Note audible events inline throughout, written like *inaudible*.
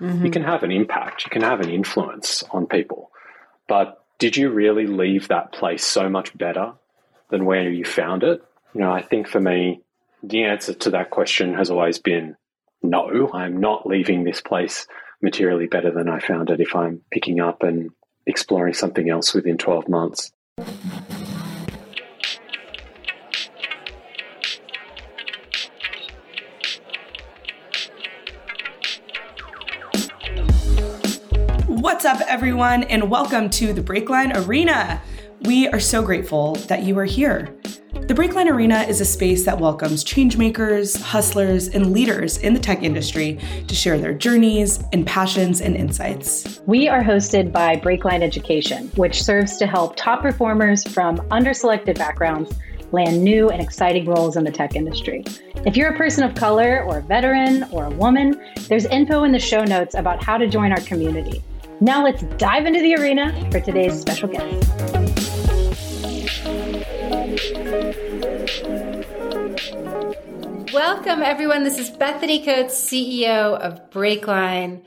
Mm-hmm. You can have an impact, you can have an influence on people. But did you really leave that place so much better than where you found it? You know, I think for me, the answer to that question has always been no, I'm not leaving this place materially better than I found it if I'm picking up and exploring something else within 12 months. Everyone, and welcome to the Breakline Arena. We are so grateful that you are here. The Breakline Arena is a space that welcomes changemakers, hustlers, and leaders in the tech industry to share their journeys and passions and insights. We are hosted by Breakline Education, which serves to help top performers from underselected backgrounds land new and exciting roles in the tech industry. If you're a person of color or a veteran or a woman, there's info in the show notes about how to join our community. Now let's dive into the arena for today's special guest. Welcome, everyone. This is Bethany Coates, CEO of Breakline.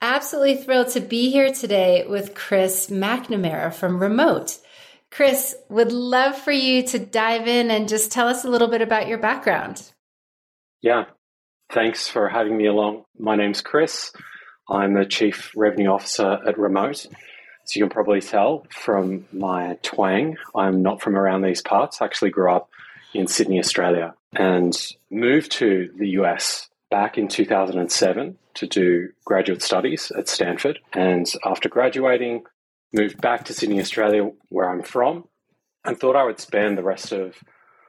Absolutely thrilled to be here today with Chris McNamara from Remote. Chris, would love for you to dive in and just tell us a little bit about your background. Yeah, thanks for having me along. My name's Chris. I'm the Chief Revenue Officer at Remote. As you can probably tell from my twang, I'm not from around these parts. I actually grew up in Sydney, Australia, and moved to the US back in 2007 to do graduate studies at Stanford. And after graduating, moved back to Sydney, Australia, where I'm from, and thought I would spend the rest of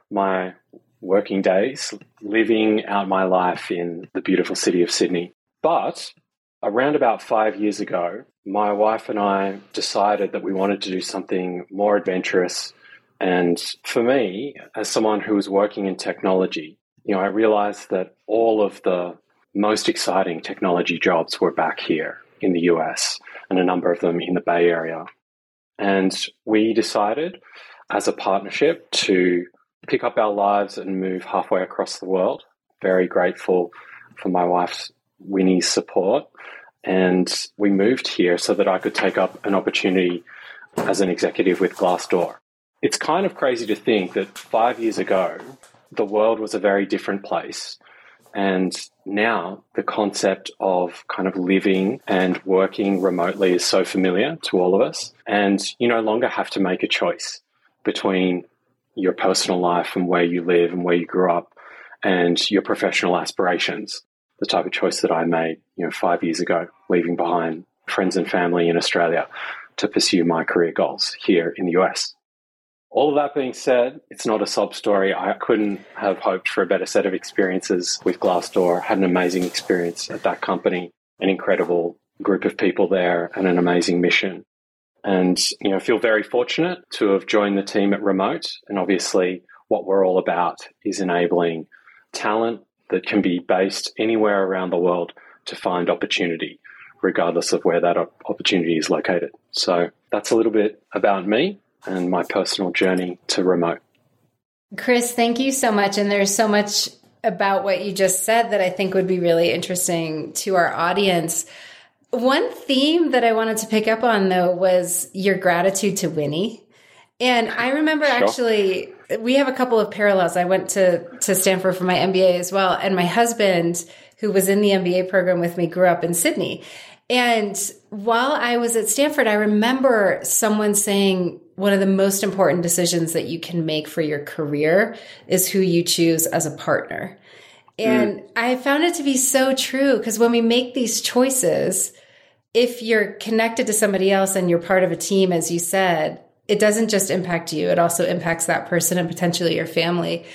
my working days living out my life in the beautiful city of Sydney. But Around about five years ago, my wife and I decided that we wanted to do something more adventurous. And for me, as someone who was working in technology, you know, I realized that all of the most exciting technology jobs were back here in the US and a number of them in the Bay Area. And we decided as a partnership to pick up our lives and move halfway across the world. Very grateful for my wife's Winnie's support. And we moved here so that I could take up an opportunity as an executive with Glassdoor. It's kind of crazy to think that five years ago, the world was a very different place. And now the concept of kind of living and working remotely is so familiar to all of us. And you no longer have to make a choice between your personal life and where you live and where you grew up and your professional aspirations the type of choice that I made, you know, five years ago, leaving behind friends and family in Australia to pursue my career goals here in the US. All of that being said, it's not a sob story. I couldn't have hoped for a better set of experiences with Glassdoor. Had an amazing experience at that company, an incredible group of people there, and an amazing mission. And you know, feel very fortunate to have joined the team at Remote. And obviously, what we're all about is enabling talent that can be based anywhere around the world to find opportunity, regardless of where that opportunity is located. So that's a little bit about me and my personal journey to remote. Chris, thank you so much. And there's so much about what you just said that I think would be really interesting to our audience. One theme that I wanted to pick up on, though, was your gratitude to Winnie. And I remember sure. actually we have a couple of parallels. I went to to Stanford for my MBA as well, and my husband, who was in the MBA program with me, grew up in Sydney. And while I was at Stanford, I remember someone saying one of the most important decisions that you can make for your career is who you choose as a partner. And mm. I found it to be so true because when we make these choices, if you're connected to somebody else and you're part of a team, as you said, it doesn't just impact you, it also impacts that person and potentially your family.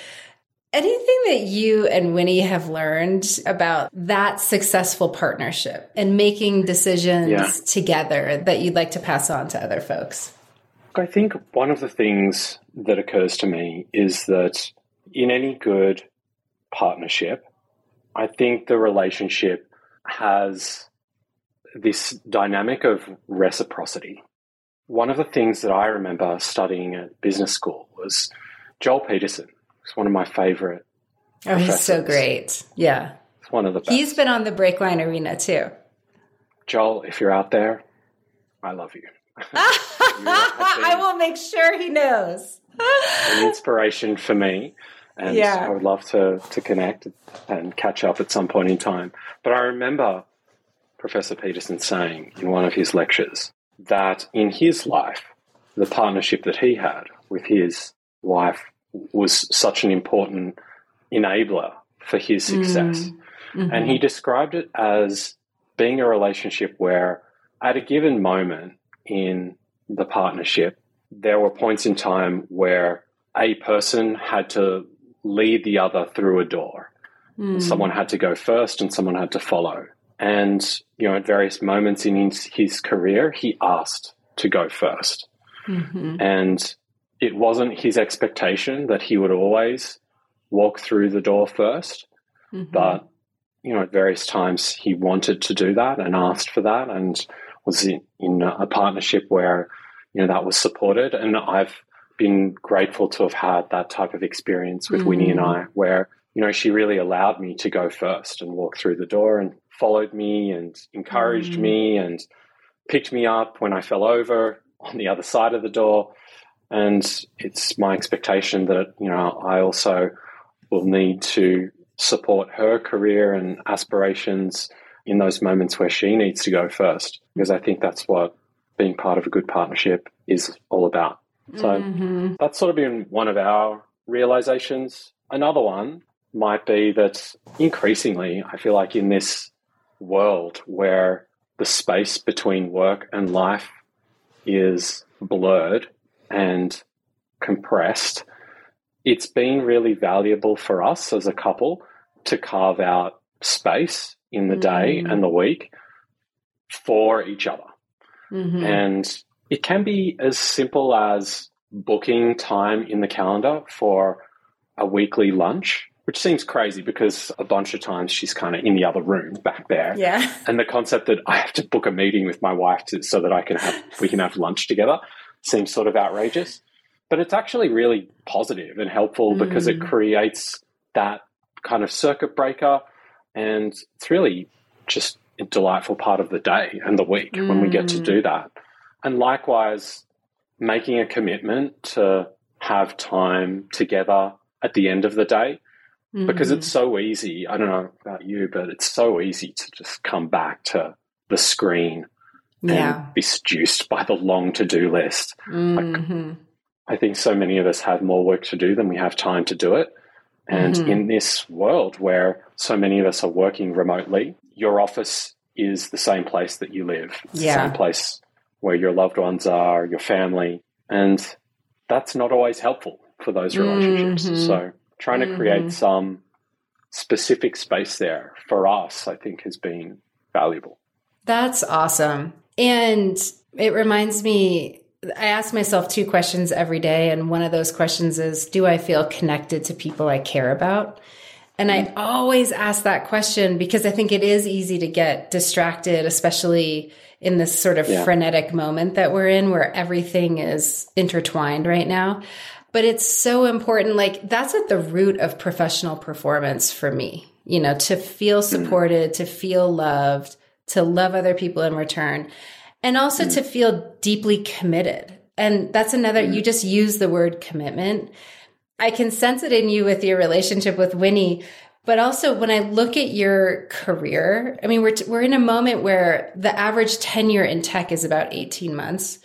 Anything that you and Winnie have learned about that successful partnership and making decisions yeah. together that you'd like to pass on to other folks? I think one of the things that occurs to me is that in any good partnership, I think the relationship has this dynamic of reciprocity. One of the things that I remember studying at business school was Joel Peterson. He's one of my favorite. Oh, he's so great. Yeah. It's one of the best. He's been on the Breakline Arena too. Joel, if you're out there, I love you. *laughs* I will make sure he knows. an inspiration for me. And Yeah. I would love to, to connect and catch up at some point in time. But I remember Professor Peterson saying in one of his lectures that in his life, the partnership that he had with his wife was such an important enabler for his mm. success. And he mm-hmm. described it as being a relationship where, at a given moment in the partnership, there were points in time where a person had to lead the other through a door. Mm. Someone had to go first and someone had to follow. And, you know, at various moments in his, his career, he asked to go 1st mm-hmm. And it wasn't his expectation that he would always walk through the door 1st mm-hmm. but you know, at various times he wanted to do that and asked for that, and was in, in a partnership where you know that was supported. And I've been grateful to have had that type of experience with Winnie and mm. I, where you know she really allowed me to go first and walk through the door and followed me and encouraged me mm. and picked me up when I fell over on the other side of the door. And it's my expectation that you know I also will need to support her career and aspirations in those moments where she needs to go first because I think that's what being part of a good partnership is all about. So mm-hmm. that's sort of been one of our realizations. Another one might be that increasingly, I feel like in this world where the space between work and life is blurred and compressed, it's been really valuable for us as a couple to carve out space in the day and the week for each other. Mm-hmm. And it can be as simple as booking time in the calendar for a weekly lunch, which seems crazy because a bunch of times she's kind of in the other room back there. Yeah. And the concept that I have to book a meeting with my wife to, so that I can have *laughs* we can have lunch together seems sort of outrageous. But it's actually really positive and helpful because it mm. creates that kind of circuit breaker and it's really just a delightful part of the day and the week when we get to do mm. that. And likewise, making a commitment to have time together at the end of the day because it's so easy. I don't know about you, but it's so easy to just come back to the screen Yeah. and be seduced by the long to do list. Mhm. I think so many of us have more work to do than we have time to do it. And Mm-hmm. in this world where so many of us are working remotely, your office is the same place that you live. Yeah. the same place where your loved ones are, your family. And that's not always helpful for those relationships. Mhm. So trying to Mhm. create some specific space there for us, I think has been valuable. That's awesome. And it reminds me, I ask myself two questions every day. And one of those questions is Do I feel connected to people I care about? And I always ask that question because I think it is easy to get distracted, especially in this sort of Yeah. frenetic moment that we're in where everything is intertwined right now. But it's so important. Like, that's at the root of professional performance for me, you know, to feel hmm. supported, to feel loved, to love other people in return, and also hmm. to feel deeply committed. And that's another, hmm. you just use the word commitment. I can sense it in you with your relationship with Winnie. But also, when I look at your career, I mean, we're, t- we're in a moment where the average tenure in tech is about 18 months.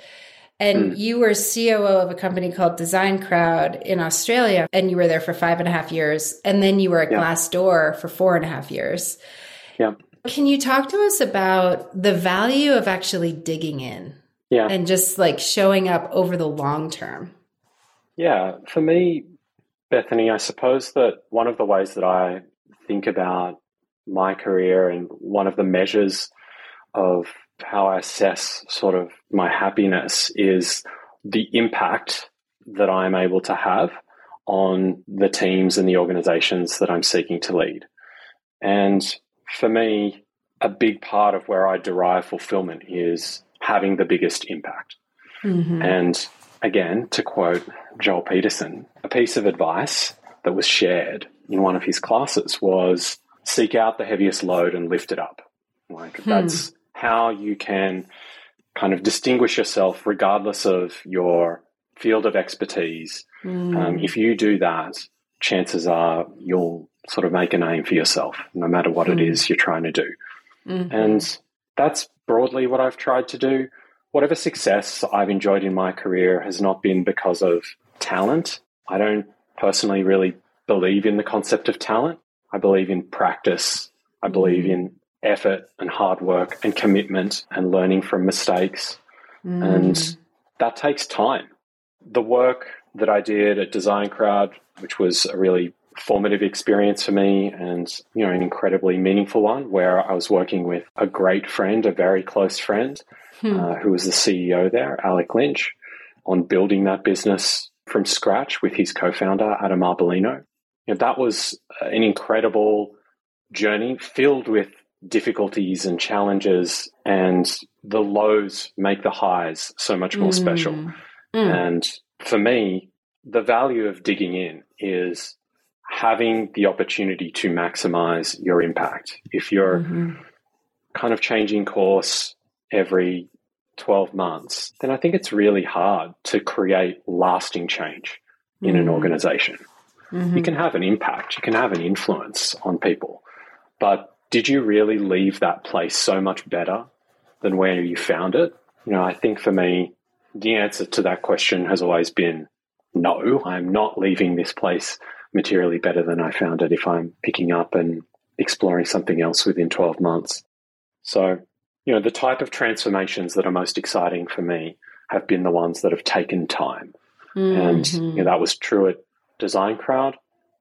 And hmm. you were COO of a company called Design Crowd in Australia, and you were there for five and a half years. And then you were at Yeah. Glassdoor for four and a half years. Yeah. Can you talk to us about the value of actually digging in Yeah. and just like showing up over the long term? Yeah, for me, Bethany, I suppose that one of the ways that I think about my career and one of the measures of how I assess sort of my happiness is the impact that I'm able to have on the teams and the organizations that I'm seeking to lead. And for me, a big part of where I derive fulfillment is having the biggest impact. Mm-hmm. And again, to quote Joel Peterson, a piece of advice that was shared in one of his classes was seek out the heaviest load and lift it up. Like that's how you can kind of distinguish yourself regardless of your field of expertise. Mm. Um, if you do that, chances are you'll sort of make a name for yourself, no matter what mm. it is you're trying to do. Mm-hmm. And that's broadly what I've tried to do. Whatever success I've enjoyed in my career has not been because of talent. I don't personally really believe in the concept of talent. I believe in practice. I believe mm. in effort and hard work and commitment and learning from mistakes. Mm. And that takes time. The work that I did at Design Crowd, which was a really formative experience for me and you know an incredibly meaningful one where I was working with a great friend, a very close friend, hmm. uh, who was the CEO there, Alec Lynch, on building that business from scratch with his co-founder Adam Arbolino. You know, that was an incredible journey filled with difficulties and challenges and the lows make the highs so much more mm. special. Mm. And for me, the value of digging in is having the opportunity to maximize your impact. If you're mm-hmm. kind of changing course every 12 months, then I think it's really hard to create lasting change in mm-hmm. an organization. Mm-hmm. You can have an impact, you can have an influence on people, but did you really leave that place so much better than where you found it? You know, I think for me, the answer to that question has always been no, I'm not leaving this place materially better than I found it if I'm picking up and exploring something else within 12 months. So, you know, the type of transformations that are most exciting for me have been the ones that have taken time. Mm-hmm. And you know, that was true at Design Crowd,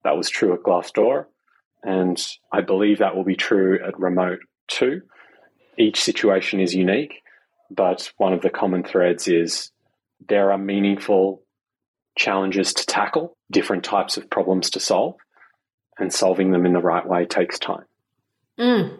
that was true at Glassdoor, and I believe that will be true at Remote too. Each situation is unique, but one of the common threads is there are meaningful challenges to tackle, different types of problems to solve, and solving them in the right way takes time. Mm.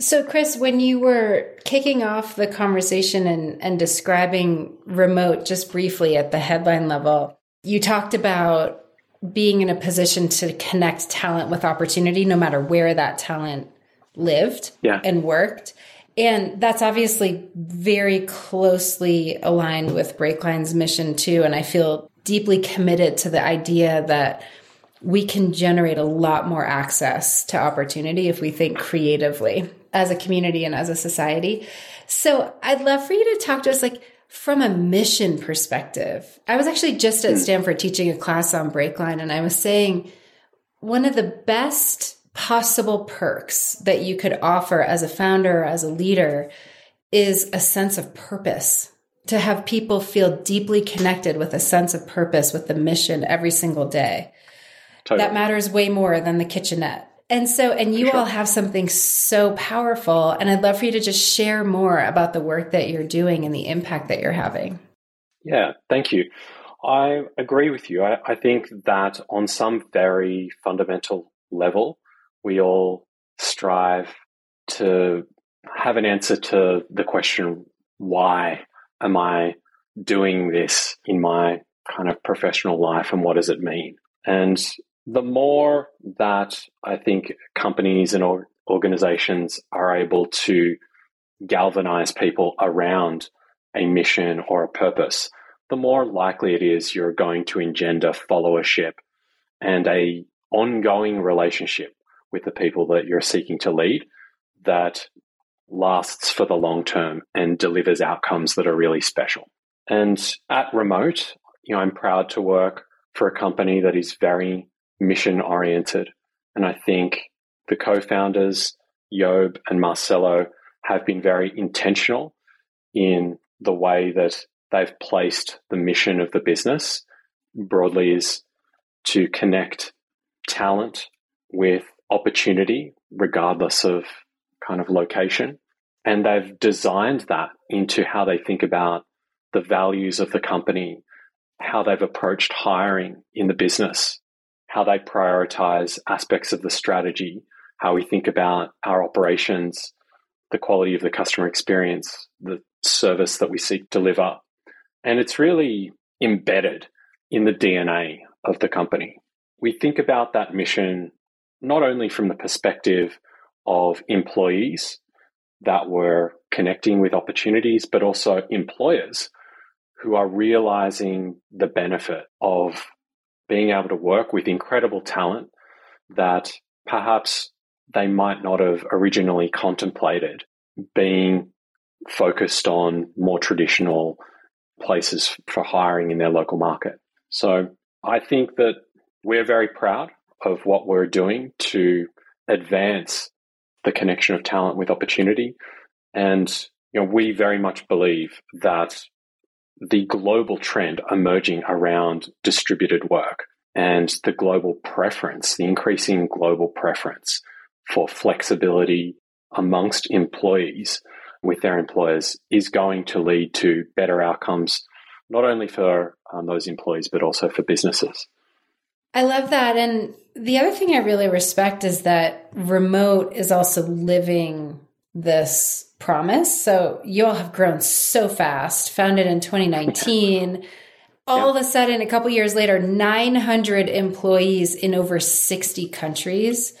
So, Chris, when you were kicking off the conversation and, and describing remote just briefly at the headline level, you talked about being in a position to connect talent with opportunity, no matter where that talent lived yeah. and worked. And that's obviously very closely aligned with Breakline's mission too. And I feel deeply committed to the idea that we can generate a lot more access to opportunity if we think creatively as a community and as a society. So I'd love for you to talk to us like from a mission perspective. I was actually just at hmm. Stanford teaching a class on Breakline and I was saying one of the best possible perks that you could offer as a founder, as a leader is a sense of purpose to have people feel deeply connected with a sense of purpose with the mission every single day. Totally. That matters way more than the kitchenette. And so, and you sure. all have something so powerful. And I'd love for you to just share more about the work that you're doing and the impact that you're having. Yeah, thank you. I agree with you. I, I think that on some very fundamental level, we all strive to have an answer to the question why am I doing this in my kind of professional life and what does it mean? And the more that I think companies and organizations are able to galvanize people around a mission or a purpose, the more likely it is you're going to engender followership and a ongoing relationship with the people that you're seeking to lead that lasts for the long term and delivers outcomes that are really special. And at Remote, you know, I'm proud to work for a company that is very mission oriented. And I think the co founders, Job and Marcelo, have been very intentional in the way that they've placed the mission of the business broadly is to connect talent with opportunity, regardless of kind of location. And they've designed that into how they think about the values of the company, how they've approached hiring in the business, how they prioritize aspects of the strategy, how we think about our operations, the quality of the customer experience, the service that we seek to deliver. And it's really embedded in the DNA of the company. We think about that mission not only from the perspective of employees, that were connecting with opportunities, but also employers who are realizing the benefit of being able to work with incredible talent that perhaps they might not have originally contemplated being focused on more traditional places for hiring in their local market. So I think that we're very proud of what we're doing to advance the connection of talent with opportunity. And you know, we very much believe that the global trend emerging around distributed work and the global preference, the increasing global preference for flexibility amongst employees with their employers is going to lead to better outcomes, not only for um, those employees, but also for businesses. I love that. And the other thing I really respect is that remote is also living this promise. So you all have grown so fast, founded in 2019. *laughs* all of a sudden, a couple years later, 900 employees in over 60 countries.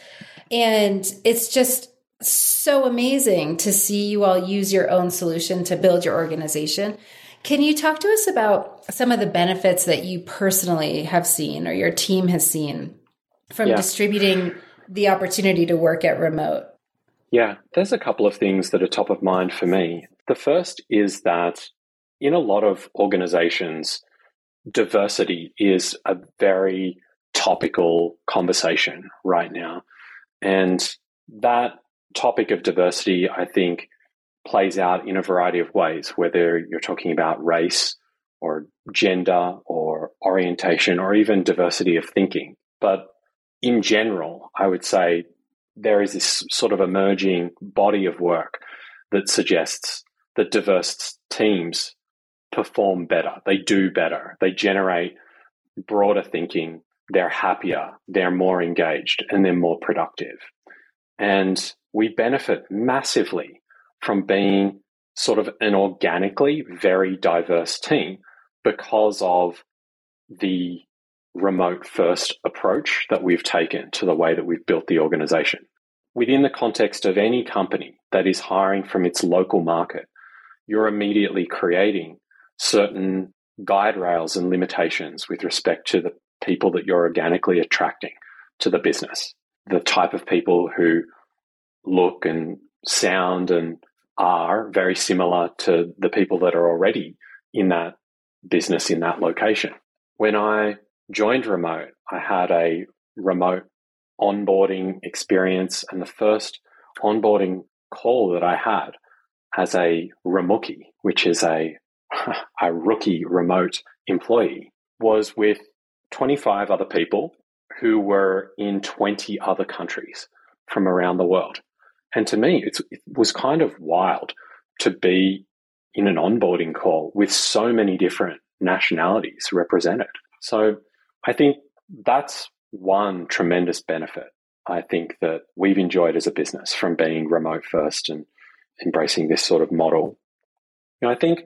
And it's just so amazing to see you all use your own solution to build your organization. Can you talk to us about some of the benefits that you personally have seen or your team has seen from yeah. distributing the opportunity to work at remote? Yeah, there's a couple of things that are top of mind for me. The first is that in a lot of organizations, diversity is a very topical conversation right now. And that topic of diversity, I think, plays out in a variety of ways, whether you're talking about race or gender or orientation or even diversity of thinking. But in general, I would say there is this sort of emerging body of work that suggests that diverse teams perform better, they do better, they generate broader thinking, they're happier, they're more engaged, and they're more productive. And we benefit massively from being sort of an organically very diverse team because of the remote first approach that we've taken to the way that we've built the organization. Within the context of any company that is hiring from its local market, you're immediately creating certain guide rails and limitations with respect to the people that you're organically attracting to the business, the type of people who look and sound and are very similar to the people that are already in that business in that location. When I joined Remote, I had a remote onboarding experience, and the first onboarding call that I had as a Remuki, which is a *laughs* a rookie remote employee, was with 25 other people who were in 20 other countries from around the world. And to me, it was kind of wild to be in an onboarding call with so many different nationalities represented. So I think that's one tremendous benefit I think that we've enjoyed as a business from being remote first and embracing this sort of model. Know, I think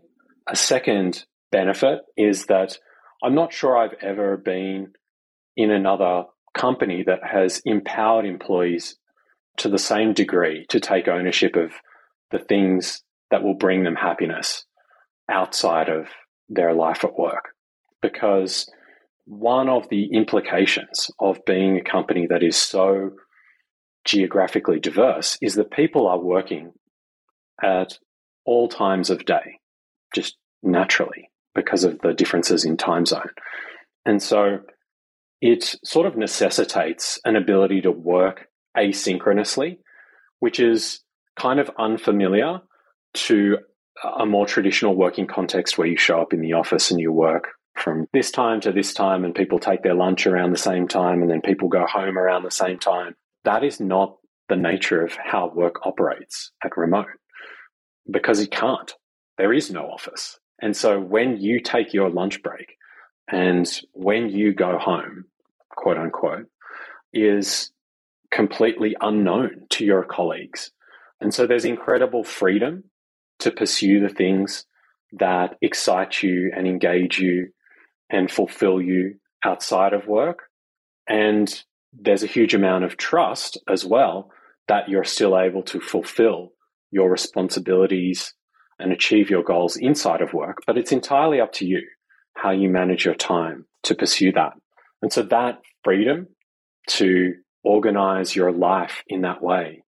a second benefit is that I'm not sure I've ever been in another company that has empowered employees to the same degree to take ownership of the things that will bring them happiness outside of their life at work. Because one of the implications of being a company that is so geographically diverse is that people are working at all times of day, just naturally, because of the differences in time zone. And so it sort of necessitates an ability to work asynchronously, which is kind of unfamiliar to a more traditional working context where you show up in the office and you work from this time to this time and people take their lunch around the same time and then people go home around the same time. That is not the nature of how work operates at remote because it can't. There is no office. And so when you take your lunch break and when you go home, quote unquote, is completely unknown to your colleagues. And so there's incredible freedom to pursue the things that excite you and engage you and fulfill you outside of work. And there's a huge amount of trust as well that you're still able to fulfill your responsibilities and achieve your goals inside of work, but it's entirely up to you how you manage your time to pursue that. And so that freedom to organize your life in that way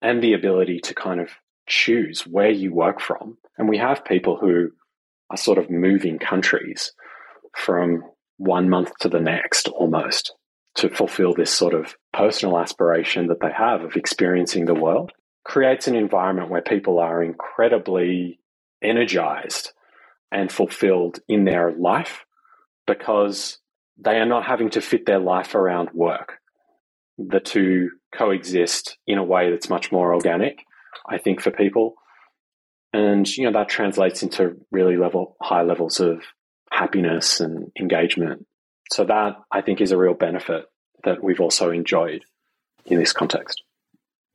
and the ability to kind of choose where you work from. And we have people who are sort of moving countries from one month to the next almost to fulfill this sort of personal aspiration that they have of experiencing the world creates an environment where people are incredibly energized and fulfilled in their life because they are not having to fit their life around work. The two coexist in a way that's much more organic, I think, for people. And, you know, that translates into really level, high levels of happiness and engagement. So that I think is a real benefit that we've also enjoyed in this context.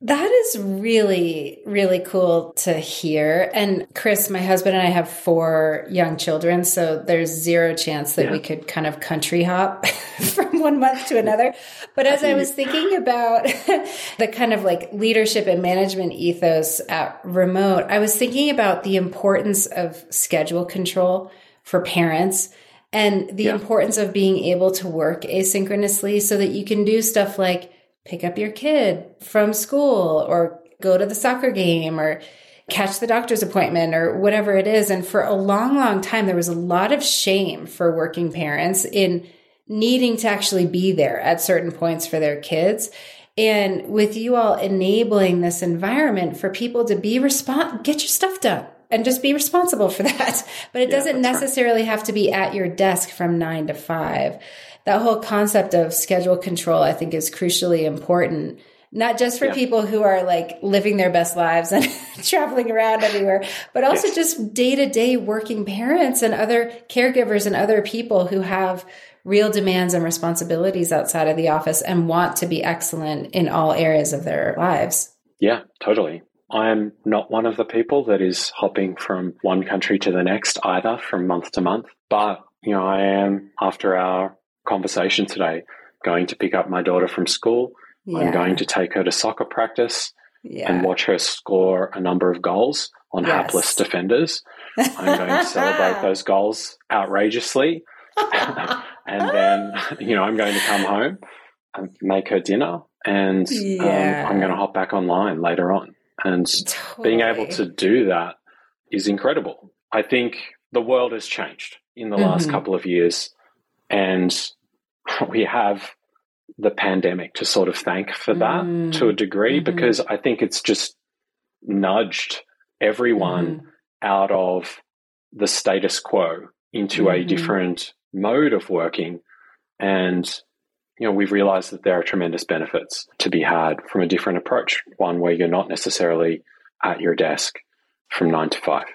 That is really, really cool to hear. And Chris, my husband and I have four young children, so there's zero chance that yeah. we could kind of country hop *laughs* from one month to another. But as I was thinking about *laughs* the kind of like leadership and management ethos at remote, I was thinking about the importance of schedule control for parents and the yeah. importance of being able to work asynchronously so that you can do stuff like pick up your kid from school or go to the soccer game or catch the doctor's appointment or whatever it is. And for a long, long time, there was a lot of shame for working parents in needing to actually be there at certain points for their kids. And with you all enabling this environment for people to be respond, get your stuff done and just be responsible for *laughs* that. But it yeah, doesn't necessarily right. have to be at your desk from nine to five that whole concept of schedule control, I think, is crucially important. Not just for yeah. people who are like living their best lives and *laughs* traveling around everywhere, but also yes. just day to day working parents and other caregivers and other people who have real demands and responsibilities outside of the office and want to be excellent in all areas of their lives. Yeah, totally. I am not one of the people that is hopping from one country to the next either from month to month, but you know, I am after our conversation today. Going to pick up my daughter from school. Yeah. I'm going to take her to soccer practice yeah. and watch her score a number of goals on yes. hapless defenders. I'm going to celebrate *laughs* those goals outrageously. *laughs* and then, you know, I'm going to come home and make her dinner and yeah. um, I'm going to hop back online later on. And totally. being able to do that is incredible. I think the world has changed in the mm-hmm. last couple of years. And *laughs* we have the pandemic to sort of thank for that mm. to a degree, mm-hmm. because I think it's just nudged everyone mm. out of the status quo into mm-hmm. a different mode of working. And, you know, we've realized that there are tremendous benefits to be had from a different approach, one where you're not necessarily at your desk from nine to five.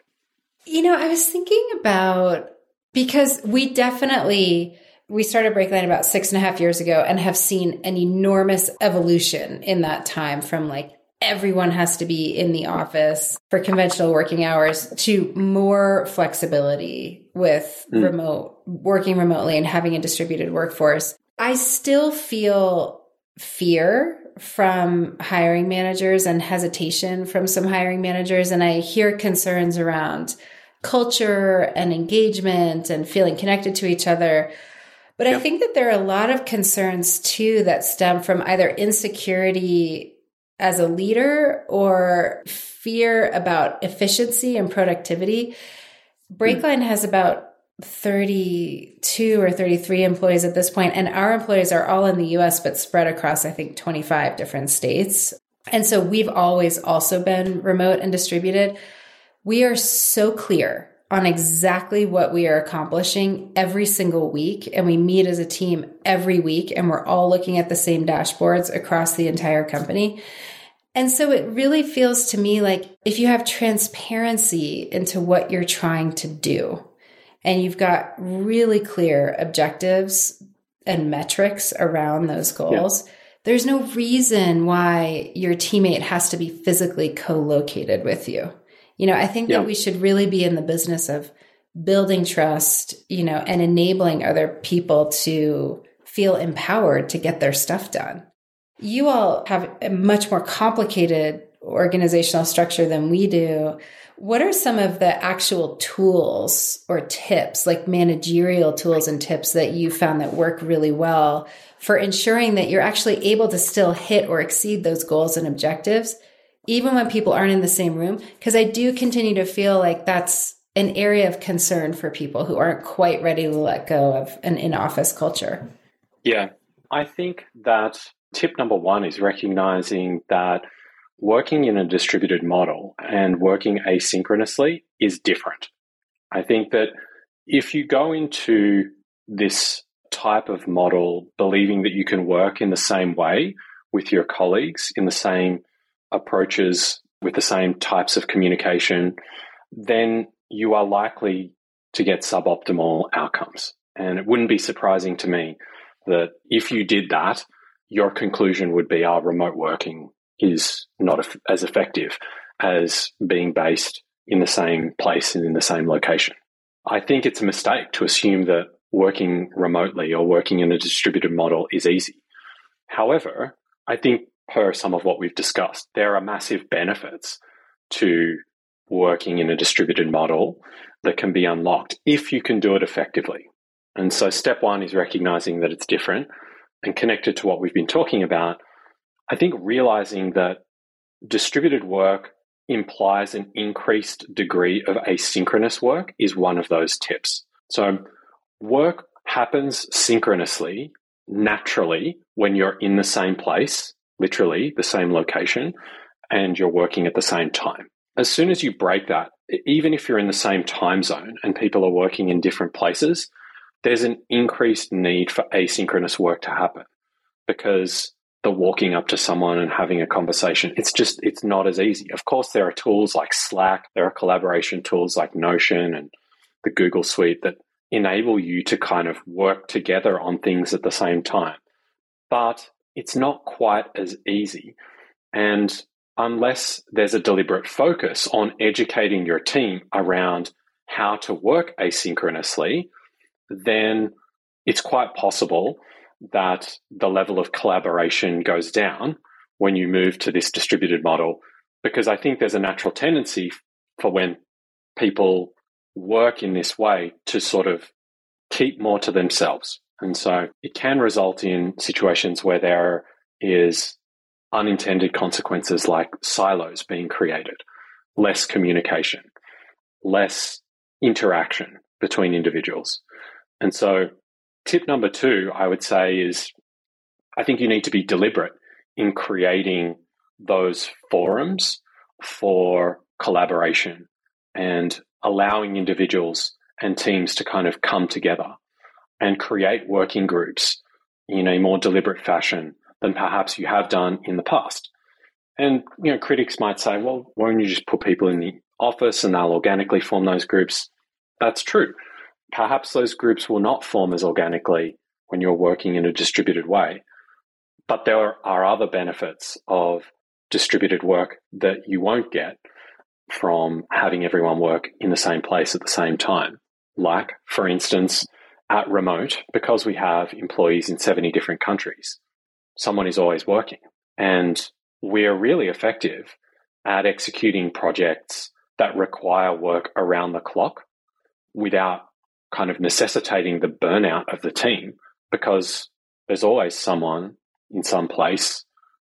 You know, I was thinking about because we definitely we started Breakline about six and a half years ago and have seen an enormous evolution in that time from like everyone has to be in the office for conventional working hours to more flexibility with mm. remote working remotely and having a distributed workforce. I still feel fear from hiring managers and hesitation from some hiring managers. And I hear concerns around culture and engagement and feeling connected to each other. But yep. I think that there are a lot of concerns too that stem from either insecurity as a leader or fear about efficiency and productivity. Breakline mm. has about 32 or 33 employees at this point, and our employees are all in the US, but spread across, I think, 25 different states. And so we've always also been remote and distributed. We are so clear on exactly what we are accomplishing every single week. And we meet as a team every week and we're all looking at the same dashboards across the entire company. And so it really feels to me like if you have transparency into what you're trying to do and you've got really clear objectives and metrics around those goals, yeah. there's no reason why your teammate has to be physically co located with you. You know, I think yeah. that we should really be in the business of building trust, you know, and enabling other people to feel empowered to get their stuff done. You all have a much more complicated organizational structure than we do. What are some of the actual tools or tips, like managerial tools and tips that you found that work really well for ensuring that you're actually able to still hit or exceed those goals and objectives, even when people aren't in the same room? Because I do continue to feel like that's an area of concern for people who aren't quite ready to let go of an in office culture. Yeah, I think that tip number one is recognizing that working in a distributed model and working asynchronously is different. I think that if you go into this type of model believing that you can work in the same way with your colleagues, in the same approaches, with the same types of communication, then you are likely to get suboptimal outcomes. And it wouldn't be surprising to me that if you did that, your conclusion would be our oh, remote working is not as effective as being based in the same place and in the same location. I think it's a mistake to assume that working remotely or working in a distributed model is easy. However, I think per some of what we've discussed, there are massive benefits to working in a distributed model that can be unlocked if you can do it effectively. And so step one is recognizing that it's different and connected to what we've been talking about I think realizing that distributed work implies an increased degree of asynchronous work is one of those tips. So, work happens synchronously, naturally, when you're in the same place, literally the same location, and you're working at the same time. As soon as you break that, even if you're in the same time zone and people are working in different places, there's an increased need for asynchronous work to happen because the walking up to someone and having a conversation. It's just, it's not as easy. Of course, there are tools like Slack, there are collaboration tools like Notion and the Google Suite that enable you to kind of work together on things at the same time. But it's not quite as easy. And unless there's a deliberate focus on educating your team around how to work asynchronously, then it's quite possible that the level of collaboration goes down when you move to this distributed model because I think there's a natural tendency for when people work in this way to sort of keep more to themselves. And so it can result in situations where there is unintended consequences like silos being created, less communication, less interaction between individuals. And so Tip number two, I would say, is I think you need to be deliberate in creating those forums for collaboration and allowing individuals and teams to kind of come together and create working groups in a more deliberate fashion than perhaps you have done in the past. And you know, critics might say, well, why don't you just put people in the office and they'll organically form those groups? That's true perhaps those groups will not form as organically when you're working in a distributed way. But there are other benefits of distributed work that you won't get from having everyone work in the same place at the same time. Like, for instance, at remote, because we have employees in 70 different countries, someone is always working. And we're really effective at executing projects that require work around the clock without kind of necessitating the burnout of the team because there's always someone in some place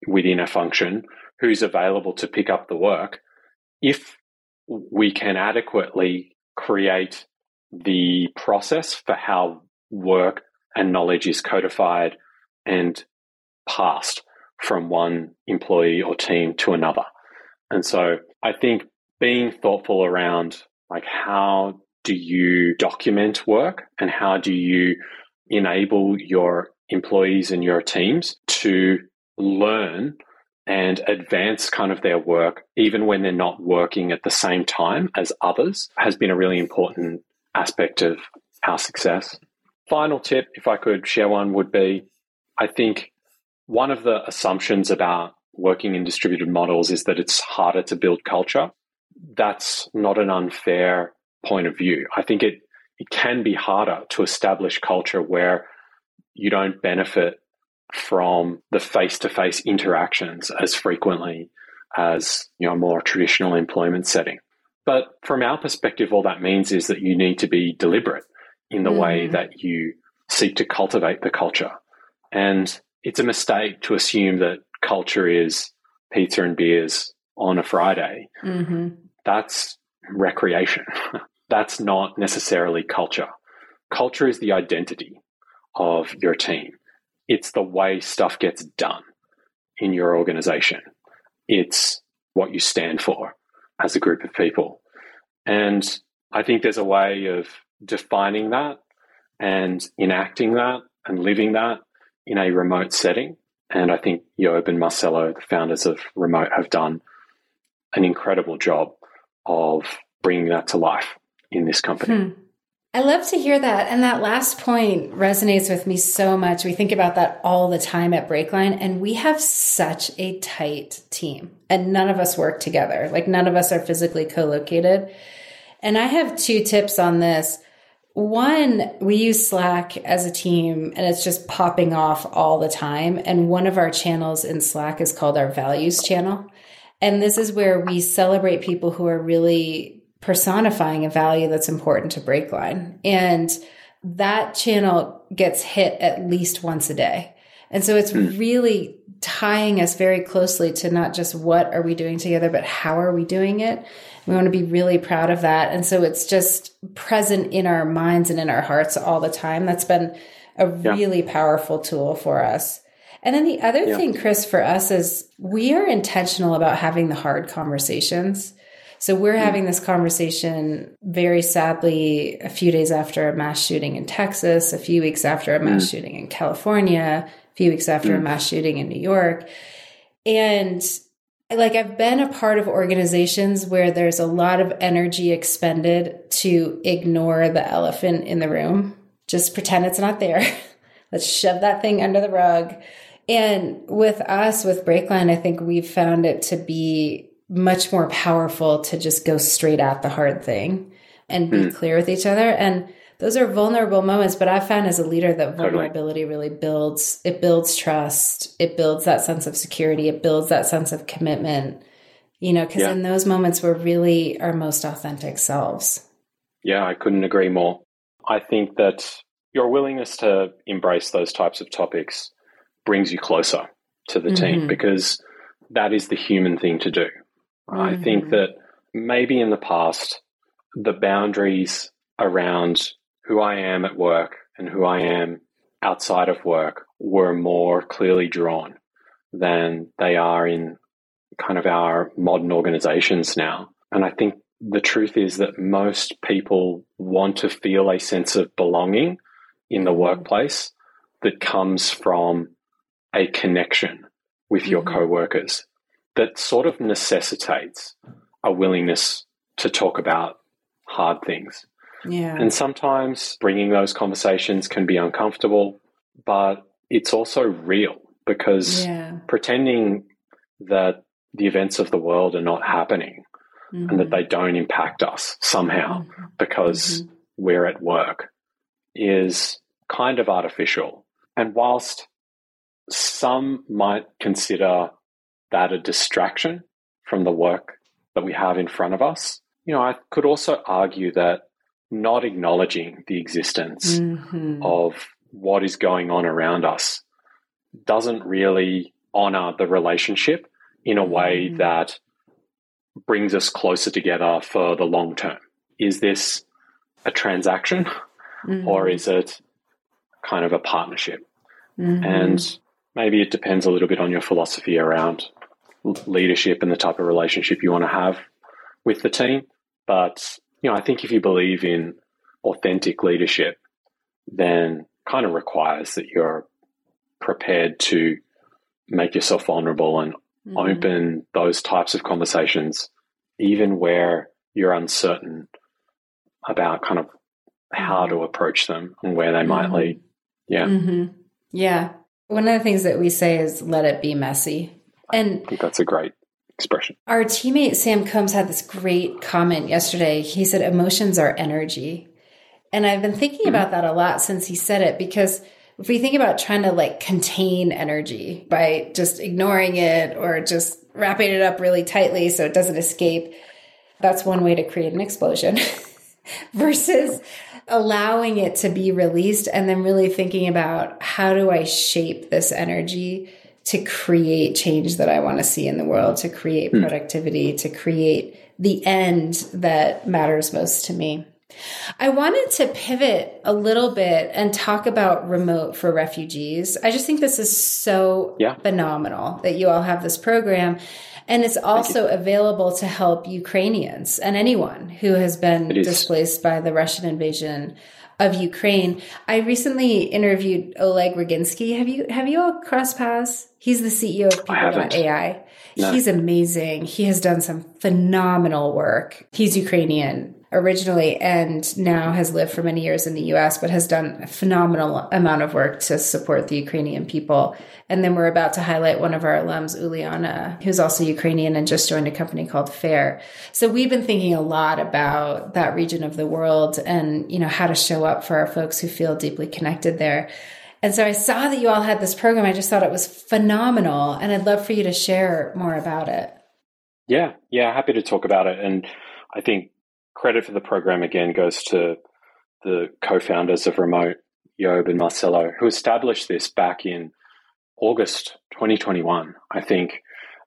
within a function who's available to pick up the work if we can adequately create the process for how work and knowledge is codified and passed from one employee or team to another. And so I think being thoughtful around like how do you document work and how do you enable your employees and your teams to learn and advance kind of their work even when they're not working at the same time as others has been a really important aspect of our success. Final tip, if I could share one, would be I think one of the assumptions about working in distributed models is that it's harder to build culture. That's not an unfair point of view. I think it it can be harder to establish culture where you don't benefit from the face to face interactions as frequently as you know a more traditional employment setting. But from our perspective, all that means is that you need to be deliberate in the mm. way that you seek to cultivate the culture. And it's a mistake to assume that culture is pizza and beers on a Friday. Mm-hmm. That's recreation. *laughs* That's not necessarily culture. Culture is the identity of your team. It's the way stuff gets done in your organization. It's what you stand for as a group of people. And I think there's a way of defining that and enacting that and living that in a remote setting. And I think Job and Marcelo, the founders of Remote, have done an incredible job of bringing that to life in this company. Hmm. I love to hear that. And that last point resonates with me so much. We think about that all the time at Breakline, and we have such a tight team, and none of us work together. Like, none of us are physically co located. And I have two tips on this. One, we use Slack as a team and it's just popping off all the time. And one of our channels in Slack is called our values channel. And this is where we celebrate people who are really personifying a value that's important to Breakline. And that channel gets hit at least once a day. And so it's hmm. really tying us very closely to not just what are we doing together, but how are we doing it? We want to be really proud of that. And so it's just present in our minds and in our hearts all the time. That's been a yeah. really powerful tool for us. And then the other yeah. thing, Chris, for us is we are intentional about having the hard conversations. So we're mm. having this conversation very sadly a few days after a mass shooting in Texas, a few weeks after a mass mm. shooting in California, a few weeks after mm. a mass shooting in New York. And like I've been a part of organizations where there's a lot of energy expended to ignore the elephant in the room. Just pretend it's not there. *laughs* Let's shove that thing under the rug. And with us, with Breakline, I think we've found it to be much more powerful to just go straight at the hard thing and be mm. clear with each other. And those are vulnerable moments but i've found as a leader that vulnerability really builds it builds trust it builds that sense of security it builds that sense of commitment you know because yeah. in those moments we're really our most authentic selves yeah i couldn't agree more i think that your willingness to embrace those types of topics brings you closer to the mm-hmm. team because that is the human thing to do mm-hmm. i think mm-hmm. that maybe in the past the boundaries around who I am at work and who I am outside of work were more clearly drawn than they are in kind of our modern organizations now. And I think the truth is that most people want to feel a sense of belonging in the workplace that comes from a connection with your mm-hmm. coworkers that sort of necessitates a willingness to talk about hard things. Yeah. And sometimes bringing those conversations can be uncomfortable, but it's also real because yeah. pretending that the events of the world are not happening mm-hmm. and that mm-hmm. they don't impact us somehow mm-hmm. because mm-hmm. we're at work is kind of artificial. And whilst some might consider that a distraction from the work that we have in front of us, you know, I could also argue that not acknowledging the existence mm-hmm. of what is going on around us doesn't really honor the relationship in a way mm-hmm. that brings us closer together for the long term. Is this a transaction mm-hmm. or is it kind of a partnership? Mm-hmm. And maybe it depends a little bit on your philosophy around leadership and the type of relationship you want to have with the team. But you know, I think if you believe in authentic leadership, then kind of requires that you're prepared to make yourself vulnerable and mm-hmm. open those types of conversations, even where you're uncertain about kind of how to approach them and where they might mm-hmm. lead. Yeah. Mm-hmm. Yeah. One of the things that we say is let it be messy. And I think that's a great expression. Our teammate Sam Combs had this great comment yesterday. He said, Emotions are energy. And I've been thinking mm-hmm. about that a lot since he said it because if we think about trying to like contain energy by just ignoring it or just wrapping it up really tightly so it doesn't escape. That's one way to create an explosion *laughs* versus allowing it to be released and then really thinking about how do I shape this energy to create change that I want to see in the world, to create hmm. productivity, to create the end that matters most to me. I wanted to pivot a little bit and talk about remote for refugees. I just think this is so yeah. phenomenal that you all have this program. And it's also available to help Ukrainians and anyone who has been displaced by the Russian invasion of Ukraine. I recently interviewed Oleg Rogynskyy. Have you have you all crossed paths? He's the CEO of People.ai. No. He's amazing. He has done some phenomenal work. He's Ukrainian originally and now has lived for many years in the US, but has done a phenomenal amount of work to support the Ukrainian people. And then we're about to highlight one of our alums, Uliana, who's also Ukrainian and just joined a company called Fair. So we've been thinking a lot about that region of the world and, you know, how to show up for our folks who feel deeply connected there. And so I saw that you all had this program. I just thought it was phenomenal. And I'd love for you to share more about it. Yeah, yeah, happy to talk about it. And I think credit for the program again goes to the co-founders of Remote, Job and Marcelo, who established this back in August 2021, I think,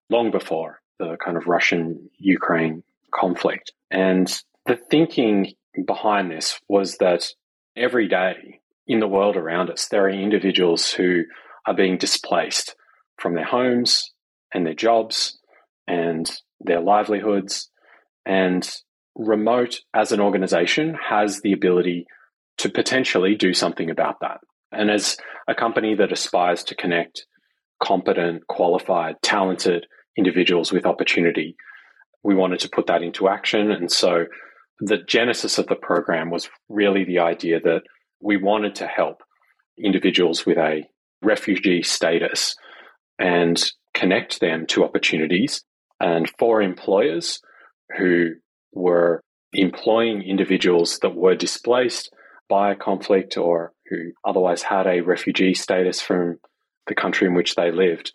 long before the kind of Russian Ukraine conflict. And the thinking behind this was that every day in the world around us, there are individuals who are being displaced from their homes and their jobs and their livelihoods. And remote as an organization has the ability to potentially do something about that. And as a company that aspires to connect competent, qualified, talented individuals with opportunity, we wanted to put that into action. And so the genesis of the program was really the idea that we wanted to help individuals with a refugee status and connect them to opportunities. And for employers who were employing individuals that were displaced by a conflict or who otherwise had a refugee status from the country in which they lived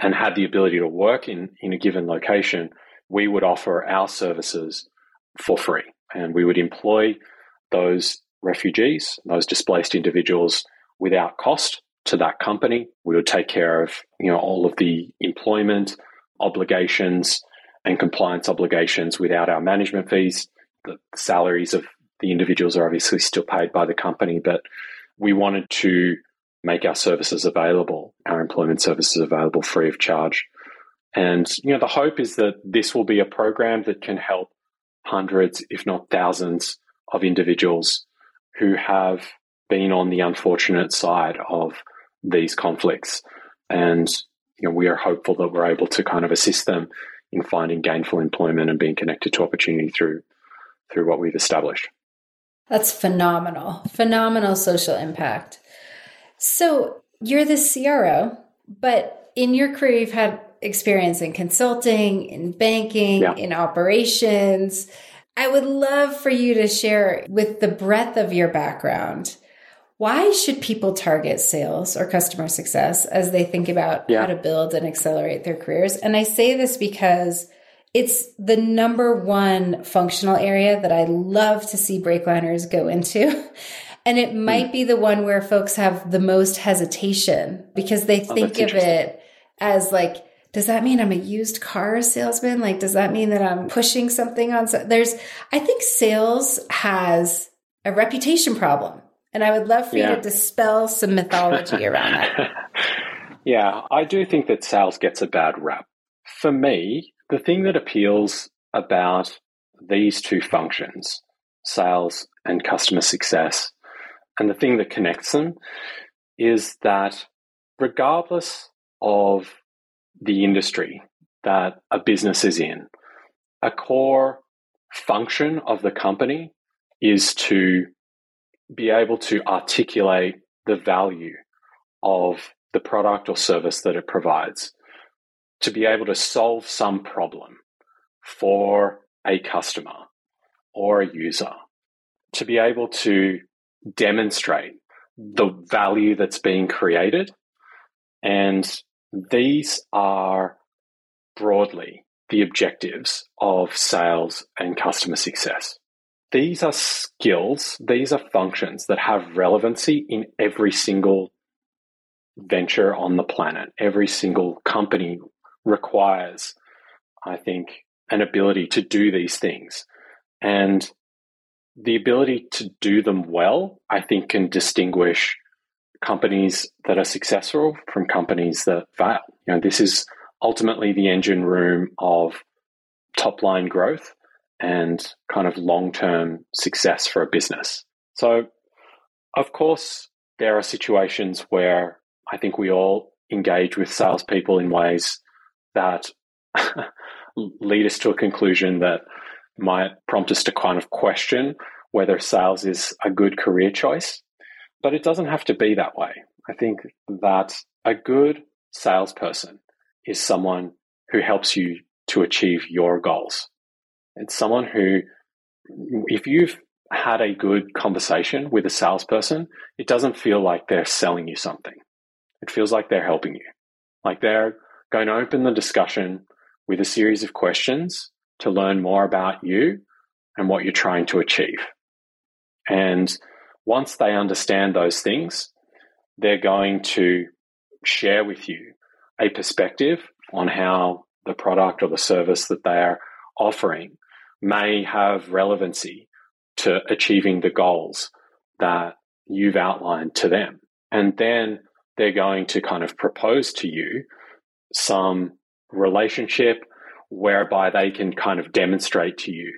and had the ability to work in, in a given location, we would offer our services for free. And we would employ those refugees, those displaced individuals without cost to that company. We would take care of, you know, all of the employment obligations and compliance obligations without our management fees. The salaries of the individuals are obviously still paid by the company, but we wanted to make our services available, our employment services available free of charge. And you know, the hope is that this will be a program that can help hundreds, if not thousands, of individuals who have been on the unfortunate side of these conflicts. And you know, we are hopeful that we're able to kind of assist them in finding gainful employment and being connected to opportunity through through what we've established. That's phenomenal. Phenomenal social impact. So you're the CRO, but in your career you've had experience in consulting, in banking, yeah. in operations. I would love for you to share with the breadth of your background why should people target sales or customer success as they think about yeah. how to build and accelerate their careers? And I say this because it's the number one functional area that I love to see breakliners go into. *laughs* And it hmm. might mm. be the one where folks have the most hesitation because they oh, think of it as like, does that mean I'm a used car salesman? Like, does that mean that I'm pushing something on? So there's, I think sales has a reputation problem and I would love for yeah. you to dispel some mythology around that. *laughs* Yeah, I do think that sales gets a bad rap. For me, the thing that appeals about these two functions, sales and customer success, and the thing that connects them is that regardless of the industry that a business is in, a core function of the company is to be able to articulate the value of the product or service that it provides, to be able to solve some problem for a customer or a user, to be able to demonstrate the value that's being created. And these are broadly the objectives of sales and customer success. These are skills, these are functions that have relevancy in every single venture on the planet. Every single company requires, I think, an ability to do these things. And the ability to do them well, I think, can distinguish companies that are successful from companies that fail. You know, this is ultimately the engine room of top line growth and kind of long term success for a business. So, of course, there are situations where I think we all engage with salespeople in ways that *laughs* lead us to a conclusion that might prompt us to kind of question whether sales is a good career choice. But it doesn't have to be that way. I think that a good salesperson is someone who helps you to achieve your goals. It's someone who, if you've had a good conversation with a salesperson, it doesn't feel like they're selling you something. It feels like they're helping you. Like they're going to open the discussion with a series of questions to learn more about you and what you're trying to achieve. And once they understand those things, they're going to share with you a perspective on how the product or the service that they are offering may have relevancy to achieving the goals that you've outlined to them. And then they're going to kind of propose to you some relationship whereby they can kind of demonstrate to you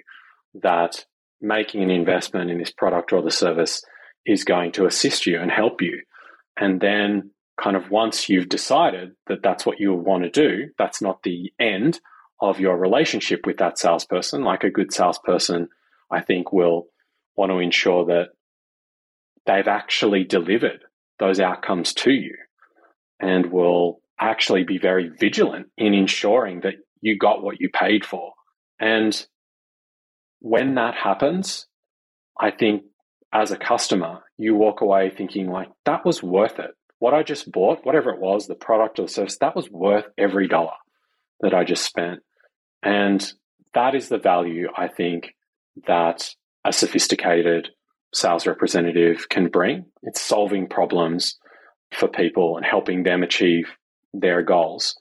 that making an investment in this product or the service is going to assist you and help you. And then, kind of, once you've decided that that's what you want to do, that's not the end of your relationship with that salesperson. Like a good salesperson, I think, will want to ensure that they've actually delivered those outcomes to you and will actually be very vigilant in ensuring that you got what you paid for. And when that happens, I think as a customer, you walk away thinking like that was worth it. What I just bought, whatever it was, the product or the service, that was worth every dollar that I just spent. And that is the value I think that a sophisticated sales representative can bring. It's solving problems for people and helping them achieve their goals.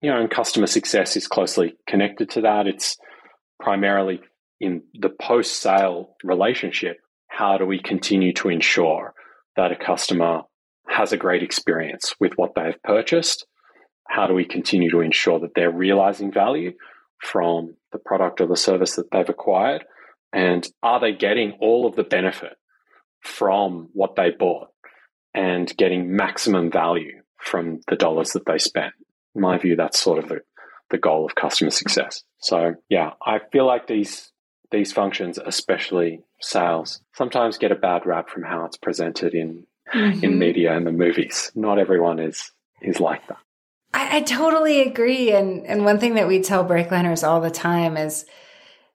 You know, and customer success is closely connected to that. It's primarily in the post sale relationship. How do we continue to ensure that a customer has a great experience with what they've purchased? How do we continue to ensure that they're realizing value from the product or the service that they've acquired? And are they getting all of the benefit from what they bought and getting maximum value from the dollars that they spent. In my view, that's sort of the, the goal of customer success. So yeah, I feel like these these functions, especially sales, sometimes get a bad rap from how it's presented in mm-hmm. in media and the movies. Not everyone is is like that. I, I totally agree. And and one thing that we tell breakliners all the time is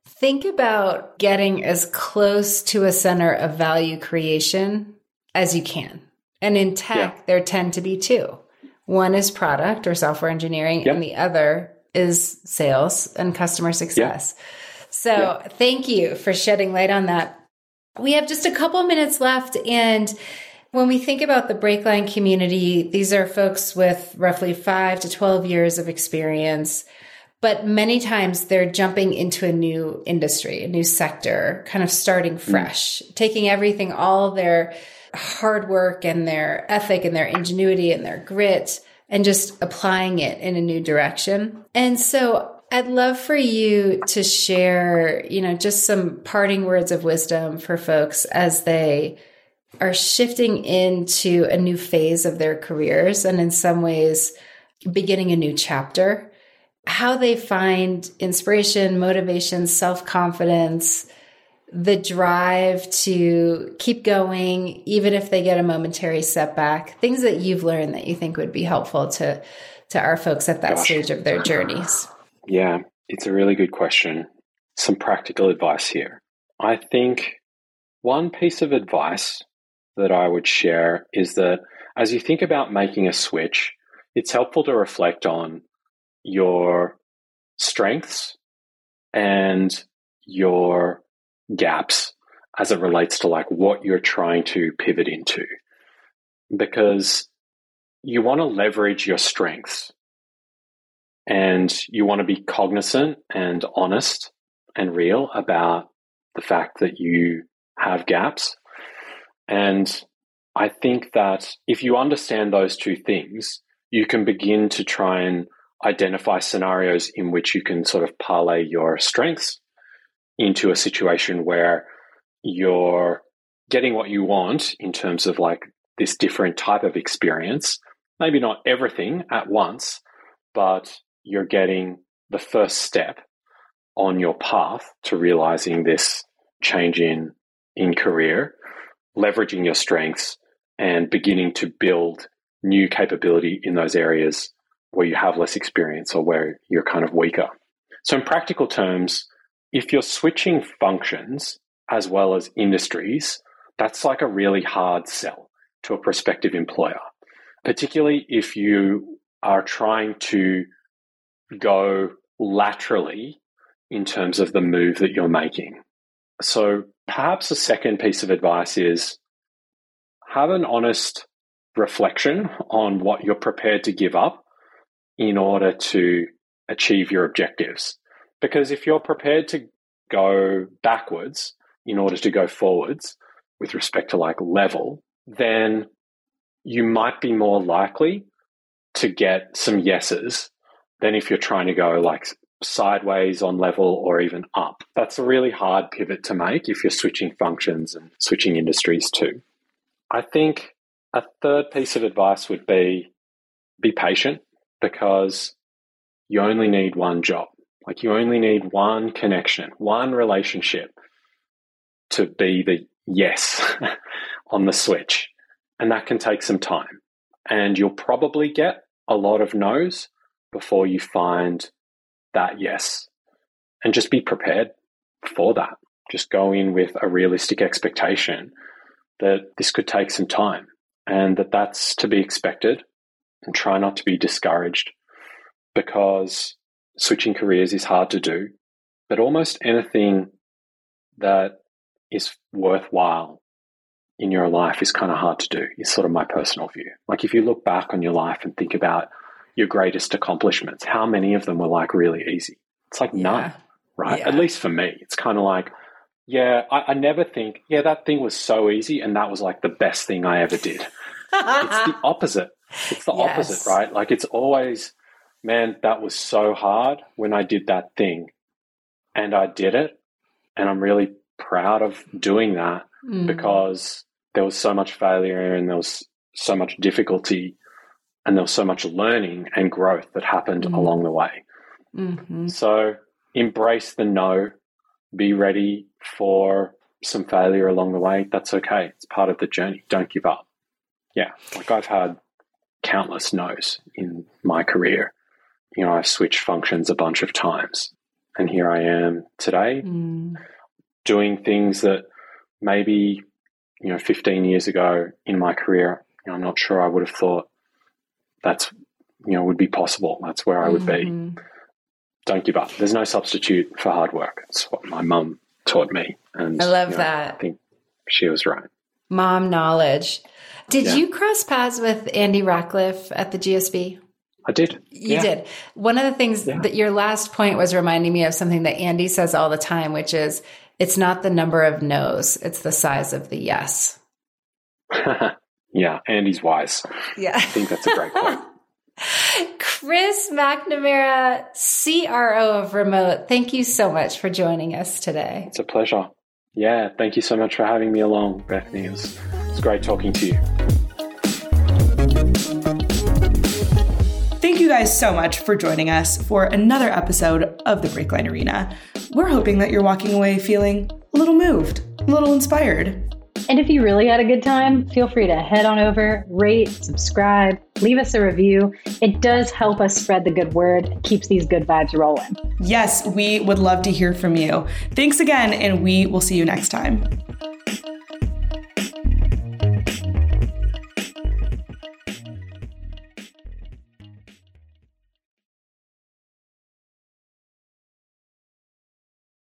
think about getting as close to a center of value creation as you can. And in tech, yeah. there tend to be two. One is product or software engineering, and the other is sales and customer success. So thank you for shedding light on that. We have just a couple minutes left. And when we think about the Breakline community, these are folks with roughly five to 12 years of experience. But many times they're jumping into a new industry, a new sector, kind of starting mm. fresh, mm. taking everything, all their hard work and their ethic and their ingenuity and their grit and just applying it in a new direction. And so I'd love for you to share, you know, just some parting words of wisdom for folks as they are shifting into a new phase of their careers and in some ways beginning a new chapter. How they find inspiration, motivation, self confidence, the drive to keep going, even if they get a momentary setback, things that you've learned that you think would be helpful to, to our folks at that Gosh. stage of their journeys? Yeah, it's a really good question. Some practical advice here. I think one piece of advice that I would share is that as you think about making a switch, it's helpful to reflect on your strengths and your gaps as it relates to like what you're trying to pivot into. Because you want to leverage your strengths and you want to be cognizant and honest and real about the fact that you have gaps. And I think that if you understand those two things, you can begin to try and identify scenarios in which you can sort of parlay your strengths into a situation where you're getting what you want in terms of like this different type of experience. Maybe not everything at once, but you're getting the first step on your path to realizing this change in in career, leveraging your strengths and beginning to build new capability in those areas where you have less experience or where you're kind of weaker. So in practical terms, if you're switching functions as well as industries, that's like a really hard sell to a prospective employer, particularly if you are trying to go laterally in terms of the move that you're making. So perhaps a second piece of advice is have an honest reflection on what you're prepared to give up in order to achieve your objectives. Because if you're prepared to go backwards in order to go forwards with respect to like level, then you might be more likely to get some yeses than if you're trying to go like sideways on level or even up. That's a really hard pivot to make if you're switching functions and switching industries too. I think a third piece of advice would be be patient because you only need one job. Like you only need one connection, one relationship to be the yes *laughs* on the switch. And that can take some time. And you'll probably get a lot of no's before you find that yes. And just be prepared for that. Just go in with a realistic expectation that this could take some time and that that's to be expected and try not to be discouraged because switching careers is hard to do. But almost anything that is worthwhile in your life is kind of hard to do, is sort of my personal view. Like if you look back on your life and think about your greatest accomplishments, how many of them were like really easy? It's like yeah. none, right? Yeah. At least for me, it's kind of like, yeah, I, I, never think, yeah, that thing was so easy and that was like the best thing I ever did. it's the *laughs* opposite. It's the yes. opposite, right? Like it's always, man, that was so hard when I did that thing and I did it. And I'm really proud of doing that mm. because there was so much failure and there was so much difficulty and there was so much learning and growth that happened mm. along the way. Mm-hmm. So embrace the no, be ready for some failure along the way. That's okay. It's part of the journey. Don't give up. Yeah. Like I've had countless no's in my career. You know, I've switched functions a bunch of times. And here I am today mm. doing things that maybe, you know, 15 years ago in my career, you know, I'm not sure I would have thought that's, you know, would be possible. That's where I would mm-hmm. be. Don't give up. There's no substitute for hard work. It's what my mum taught me. And I love you know, that. I think she was right. Mom knowledge. Did yeah. you cross paths with Andy Rachleff at the GSB? I did. You yeah. did. One of the things yeah. that your last point was reminding me of something that Andy says all the time, which is it's not the number of no's, it's the size of the yes. *laughs* yeah, Andy's wise. Yeah. I think that's a great point. *laughs* Chris McNamara, CRO of Remote, thank you so much for joining us today. It's a pleasure. Yeah, thank you so much for having me along, Bethany. It was, it was great talking to you. Thank you guys so much for joining us for another episode of the Breakline Arena. We're hoping that you're walking away feeling a little moved, a little inspired, and if you really had a good time, feel free to head on over, rate, subscribe, leave us a review. It does help us spread the good word, keeps these good vibes rolling. Yes, we would love to hear from you. Thanks again, and we will see you next time.